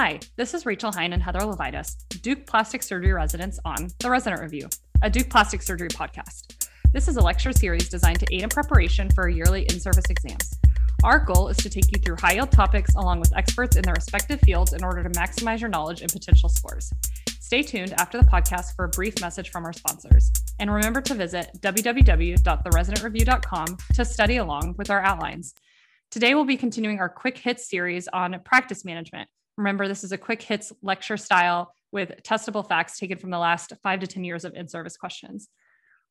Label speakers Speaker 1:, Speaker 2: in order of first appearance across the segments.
Speaker 1: Hi, this is Rachel Hine and Heather Levitas, Duke Plastic Surgery residents on The Resident Review, a Duke Plastic Surgery podcast. This is a lecture series designed to aid in preparation for yearly in service exams. Our goal is to take you through high yield topics along with experts in their respective fields in order to maximize your knowledge and potential scores. Stay tuned after the podcast for a brief message from our sponsors. And remember to visit www.theresidentreview.com to study along with our outlines. Today, we'll be continuing our quick hit series on practice management. Remember, this is a quick hits lecture style with testable facts taken from the last five to 10 years of in service questions.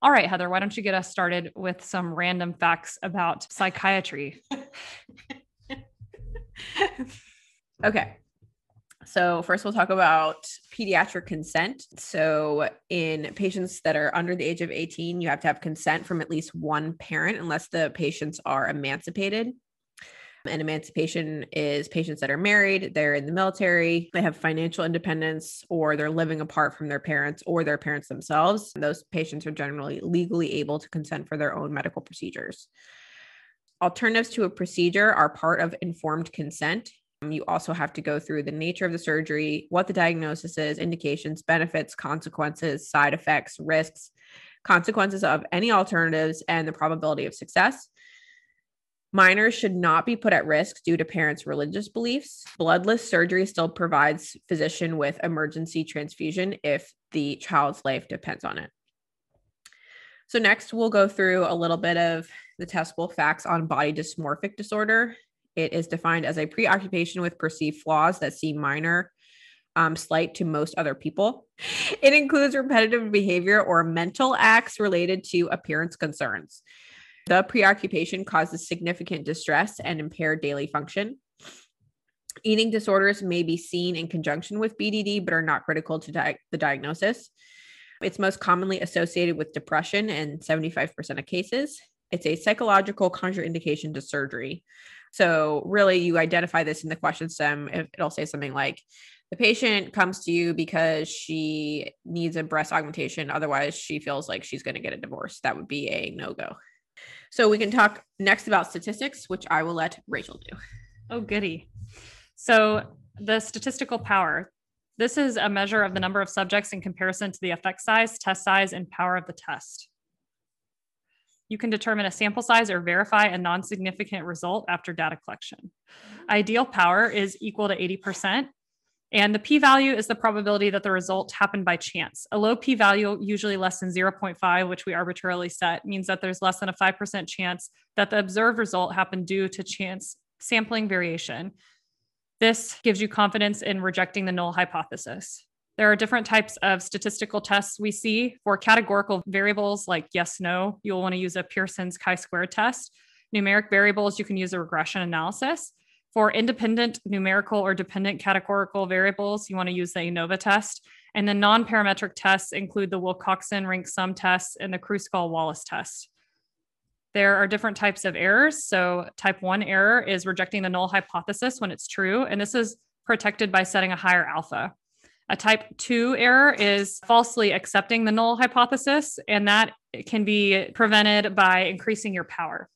Speaker 1: All right, Heather, why don't you get us started with some random facts about psychiatry?
Speaker 2: okay. So, first, we'll talk about pediatric consent. So, in patients that are under the age of 18, you have to have consent from at least one parent unless the patients are emancipated. And emancipation is patients that are married, they're in the military, they have financial independence, or they're living apart from their parents or their parents themselves. Those patients are generally legally able to consent for their own medical procedures. Alternatives to a procedure are part of informed consent. Um, you also have to go through the nature of the surgery, what the diagnosis is, indications, benefits, consequences, side effects, risks, consequences of any alternatives, and the probability of success. Minors should not be put at risk due to parents' religious beliefs. Bloodless surgery still provides physician with emergency transfusion if the child's life depends on it. So, next, we'll go through a little bit of the testable facts on body dysmorphic disorder. It is defined as a preoccupation with perceived flaws that seem minor, um, slight to most other people. It includes repetitive behavior or mental acts related to appearance concerns. The preoccupation causes significant distress and impaired daily function. Eating disorders may be seen in conjunction with BDD, but are not critical to di- the diagnosis. It's most commonly associated with depression in 75% of cases. It's a psychological contraindication to surgery. So, really, you identify this in the question stem. It'll say something like, the patient comes to you because she needs a breast augmentation. Otherwise, she feels like she's going to get a divorce. That would be a no go. So we can talk next about statistics, which I will let Rachel do.
Speaker 1: Oh, goody. So the statistical power. This is a measure of the number of subjects in comparison to the effect size, test size, and power of the test. You can determine a sample size or verify a non significant result after data collection. Ideal power is equal to 80%, and the p value is the probability that the result happened by chance. A low p value, usually less than 0.5, which we arbitrarily set, means that there's less than a 5% chance that the observed result happened due to chance sampling variation. This gives you confidence in rejecting the null hypothesis. There are different types of statistical tests we see. For categorical variables like yes, no, you'll want to use a Pearson's chi square test. Numeric variables, you can use a regression analysis. For independent numerical or dependent categorical variables, you want to use the ANOVA test. And the non parametric tests include the Wilcoxon rank sum test and the Kruskal Wallis test. There are different types of errors. So, type one error is rejecting the null hypothesis when it's true. And this is protected by setting a higher alpha. A type two error is falsely accepting the null hypothesis, and that can be prevented by increasing your power.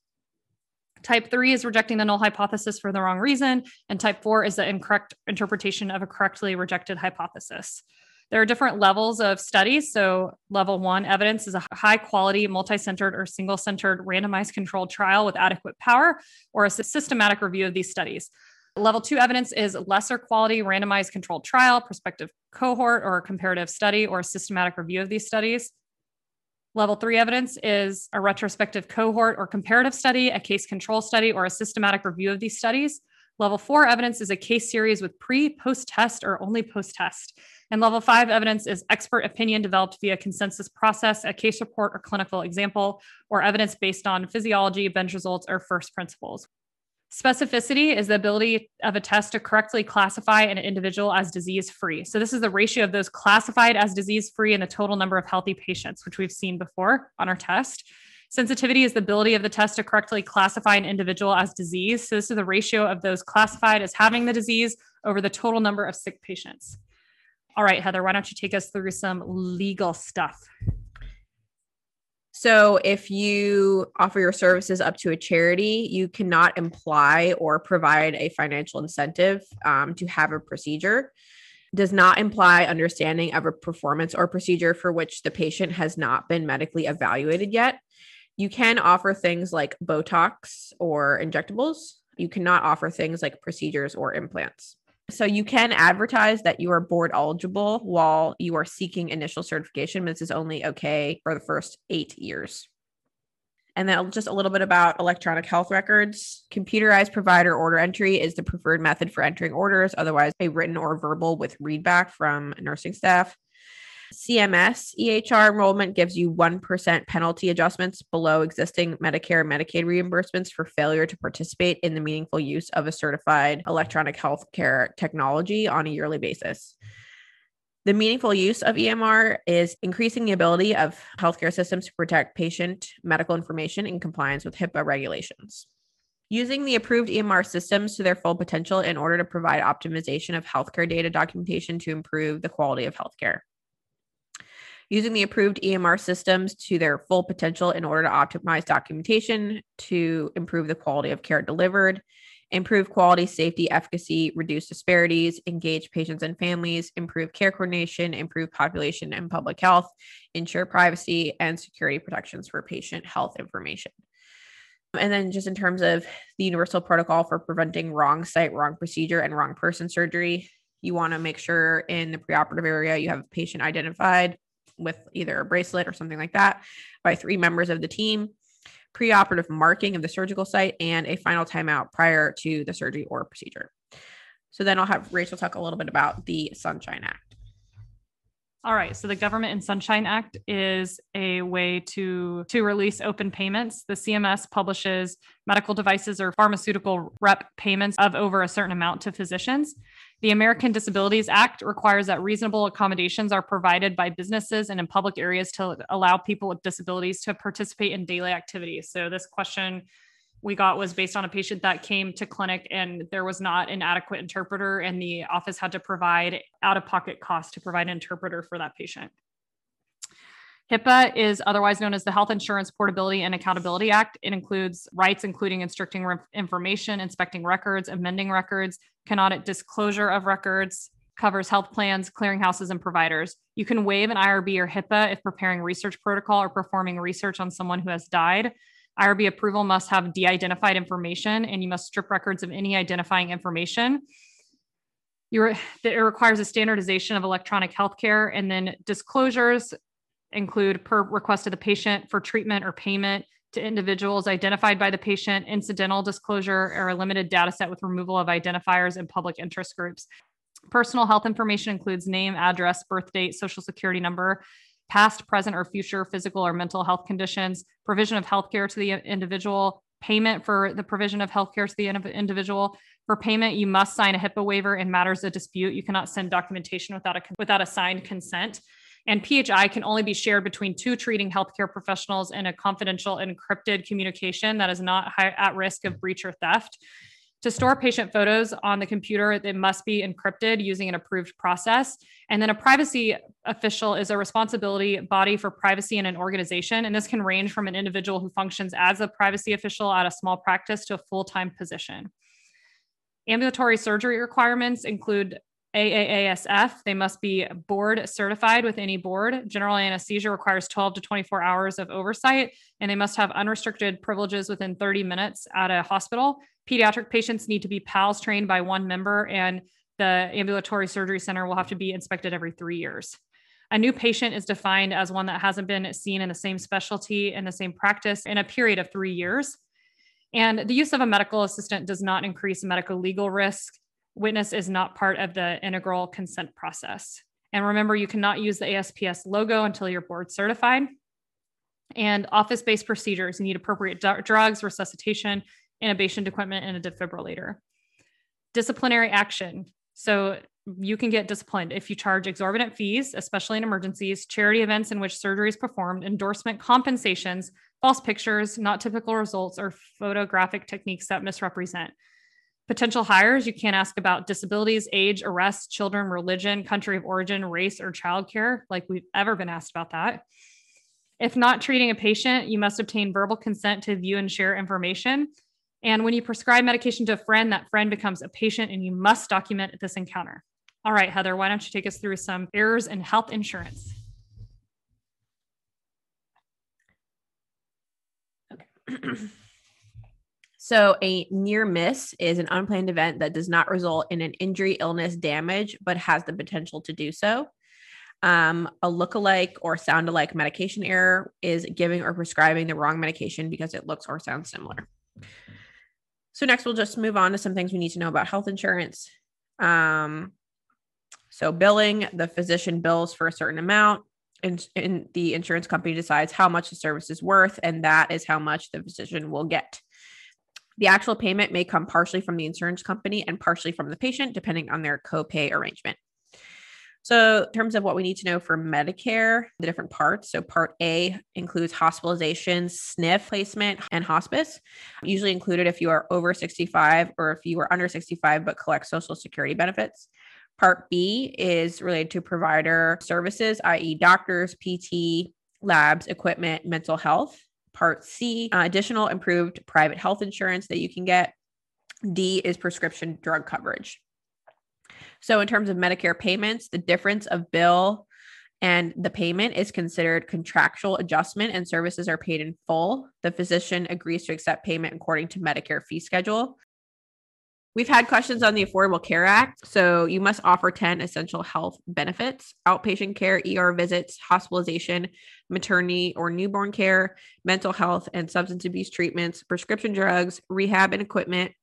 Speaker 1: Type three is rejecting the null hypothesis for the wrong reason. And type four is the incorrect interpretation of a correctly rejected hypothesis. There are different levels of studies. So, level one evidence is a high quality, multi centered, or single centered randomized controlled trial with adequate power or a systematic review of these studies. Level two evidence is lesser quality, randomized controlled trial, prospective cohort, or comparative study, or a systematic review of these studies. Level three evidence is a retrospective cohort or comparative study, a case control study, or a systematic review of these studies. Level four evidence is a case series with pre, post test, or only post test. And level five evidence is expert opinion developed via consensus process, a case report or clinical example, or evidence based on physiology, bench results, or first principles. Specificity is the ability of a test to correctly classify an individual as disease free. So, this is the ratio of those classified as disease free and the total number of healthy patients, which we've seen before on our test. Sensitivity is the ability of the test to correctly classify an individual as disease. So, this is the ratio of those classified as having the disease over the total number of sick patients. All right, Heather, why don't you take us through some legal stuff?
Speaker 2: So, if you offer your services up to a charity, you cannot imply or provide a financial incentive um, to have a procedure. Does not imply understanding of a performance or procedure for which the patient has not been medically evaluated yet. You can offer things like Botox or injectables. You cannot offer things like procedures or implants. So you can advertise that you are board eligible while you are seeking initial certification. But this is only okay for the first eight years. And then just a little bit about electronic health records. Computerized provider order entry is the preferred method for entering orders, otherwise, a written or verbal with readback from nursing staff. CMS EHR enrollment gives you 1% penalty adjustments below existing Medicare and Medicaid reimbursements for failure to participate in the meaningful use of a certified electronic healthcare technology on a yearly basis. The meaningful use of EMR is increasing the ability of healthcare systems to protect patient medical information in compliance with HIPAA regulations. Using the approved EMR systems to their full potential in order to provide optimization of healthcare data documentation to improve the quality of healthcare using the approved EMR systems to their full potential in order to optimize documentation to improve the quality of care delivered, improve quality, safety, efficacy, reduce disparities, engage patients and families, improve care coordination, improve population and public health, ensure privacy and security protections for patient health information. And then, just in terms of the universal protocol for preventing wrong site, wrong procedure, and wrong person surgery, you want to make sure in the preoperative area you have a patient identified with either a bracelet or something like that by three members of the team, preoperative marking of the surgical site, and a final timeout prior to the surgery or procedure. So then I'll have Rachel talk a little bit about the Sunshine Act.
Speaker 1: All right. So the Government and Sunshine Act is a way to to release open payments. The CMS publishes medical devices or pharmaceutical rep payments of over a certain amount to physicians. The American Disabilities Act requires that reasonable accommodations are provided by businesses and in public areas to allow people with disabilities to participate in daily activities. So this question we got was based on a patient that came to clinic and there was not an adequate interpreter and the office had to provide out of pocket costs to provide an interpreter for that patient. HIPAA is otherwise known as the Health Insurance Portability and Accountability Act. It includes rights including instructing re- information, inspecting records, amending records, can audit disclosure of records, covers health plans, clearinghouses, and providers. You can waive an IRB or HIPAA if preparing research protocol or performing research on someone who has died. IRB approval must have de identified information and you must strip records of any identifying information. It requires a standardization of electronic healthcare and then disclosures include per request of the patient for treatment or payment to individuals identified by the patient, incidental disclosure, or a limited data set with removal of identifiers and public interest groups. Personal health information includes name, address, birth date, social security number, past, present, or future physical or mental health conditions, provision of healthcare to the individual, payment for the provision of healthcare to the individual. For payment, you must sign a HIPAA waiver in matters of dispute. You cannot send documentation without a without a signed consent. And PHI can only be shared between two treating healthcare professionals in a confidential encrypted communication that is not high, at risk of breach or theft. To store patient photos on the computer, it must be encrypted using an approved process. And then a privacy official is a responsibility body for privacy in an organization. And this can range from an individual who functions as a privacy official at a small practice to a full time position. Ambulatory surgery requirements include AAASF. They must be board certified with any board. General anesthesia requires 12 to 24 hours of oversight, and they must have unrestricted privileges within 30 minutes at a hospital. Pediatric patients need to be PALS trained by one member, and the ambulatory surgery center will have to be inspected every three years. A new patient is defined as one that hasn't been seen in the same specialty in the same practice in a period of three years. And the use of a medical assistant does not increase medical legal risk witness is not part of the integral consent process. And remember, you cannot use the ASPS logo until you're board certified. And office based procedures need appropriate d- drugs, resuscitation, intubation equipment, and a defibrillator. Disciplinary action. So you can get disciplined if you charge exorbitant fees, especially in emergencies, charity events in which surgery is performed, endorsement compensations, false pictures, not typical results, or photographic techniques that misrepresent. Potential hires, you can't ask about disabilities, age, arrests, children, religion, country of origin, race, or childcare, like we've ever been asked about that. If not treating a patient, you must obtain verbal consent to view and share information. And when you prescribe medication to a friend, that friend becomes a patient and you must document this encounter. All right, Heather, why don't you take us through some errors in health insurance?
Speaker 2: Okay. so, a near miss is an unplanned event that does not result in an injury, illness, damage, but has the potential to do so. Um, a look-alike or sound-alike medication error is giving or prescribing the wrong medication because it looks or sounds similar. So next, we'll just move on to some things we need to know about health insurance. Um, so billing, the physician bills for a certain amount, and, and the insurance company decides how much the service is worth, and that is how much the physician will get. The actual payment may come partially from the insurance company and partially from the patient, depending on their copay arrangement. So, in terms of what we need to know for Medicare, the different parts. So, Part A includes hospitalization, SNF placement, and hospice, usually included if you are over 65 or if you are under 65 but collect Social Security benefits. Part B is related to provider services, i.e., doctors, PT, labs, equipment, mental health. Part C, uh, additional improved private health insurance that you can get. D is prescription drug coverage. So, in terms of Medicare payments, the difference of bill and the payment is considered contractual adjustment and services are paid in full. The physician agrees to accept payment according to Medicare fee schedule. We've had questions on the Affordable Care Act. So you must offer 10 essential health benefits outpatient care, ER visits, hospitalization, maternity or newborn care, mental health and substance abuse treatments, prescription drugs, rehab and equipment,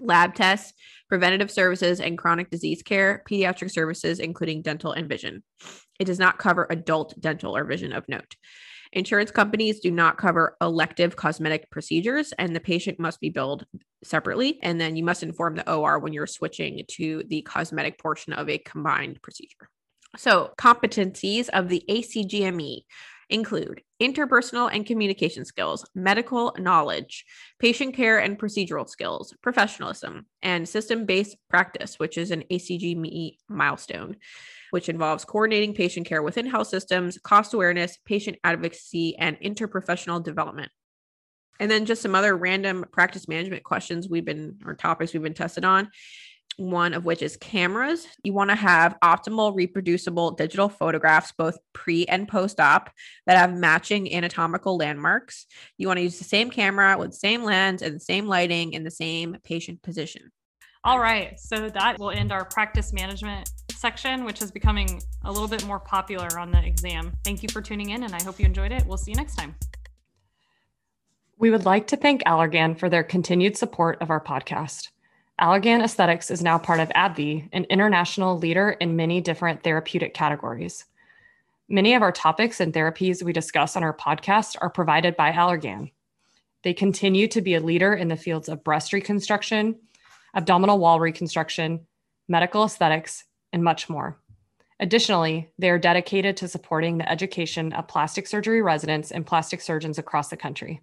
Speaker 2: lab tests, preventative services, and chronic disease care, pediatric services, including dental and vision. It does not cover adult dental or vision of note. Insurance companies do not cover elective cosmetic procedures, and the patient must be billed separately. And then you must inform the OR when you're switching to the cosmetic portion of a combined procedure. So, competencies of the ACGME include interpersonal and communication skills, medical knowledge, patient care and procedural skills, professionalism, and system based practice, which is an ACGME milestone which involves coordinating patient care within health systems, cost awareness, patient advocacy, and interprofessional development. And then just some other random practice management questions we've been, or topics we've been tested on. One of which is cameras. You want to have optimal reproducible digital photographs, both pre and post op, that have matching anatomical landmarks. You want to use the same camera with the same lens and the same lighting in the same patient position.
Speaker 1: All right. So that will end our practice management section, which is becoming a little bit more popular on the exam. Thank you for tuning in, and I hope you enjoyed it. We'll see you next time. We would like to thank Allergan for their continued support of our podcast. Allergan Aesthetics is now part of AbbVie, an international leader in many different therapeutic categories. Many of our topics and therapies we discuss on our podcast are provided by Allergan. They continue to be a leader in the fields of breast reconstruction, abdominal wall reconstruction, medical aesthetics, and much more. Additionally, they are dedicated to supporting the education of plastic surgery residents and plastic surgeons across the country.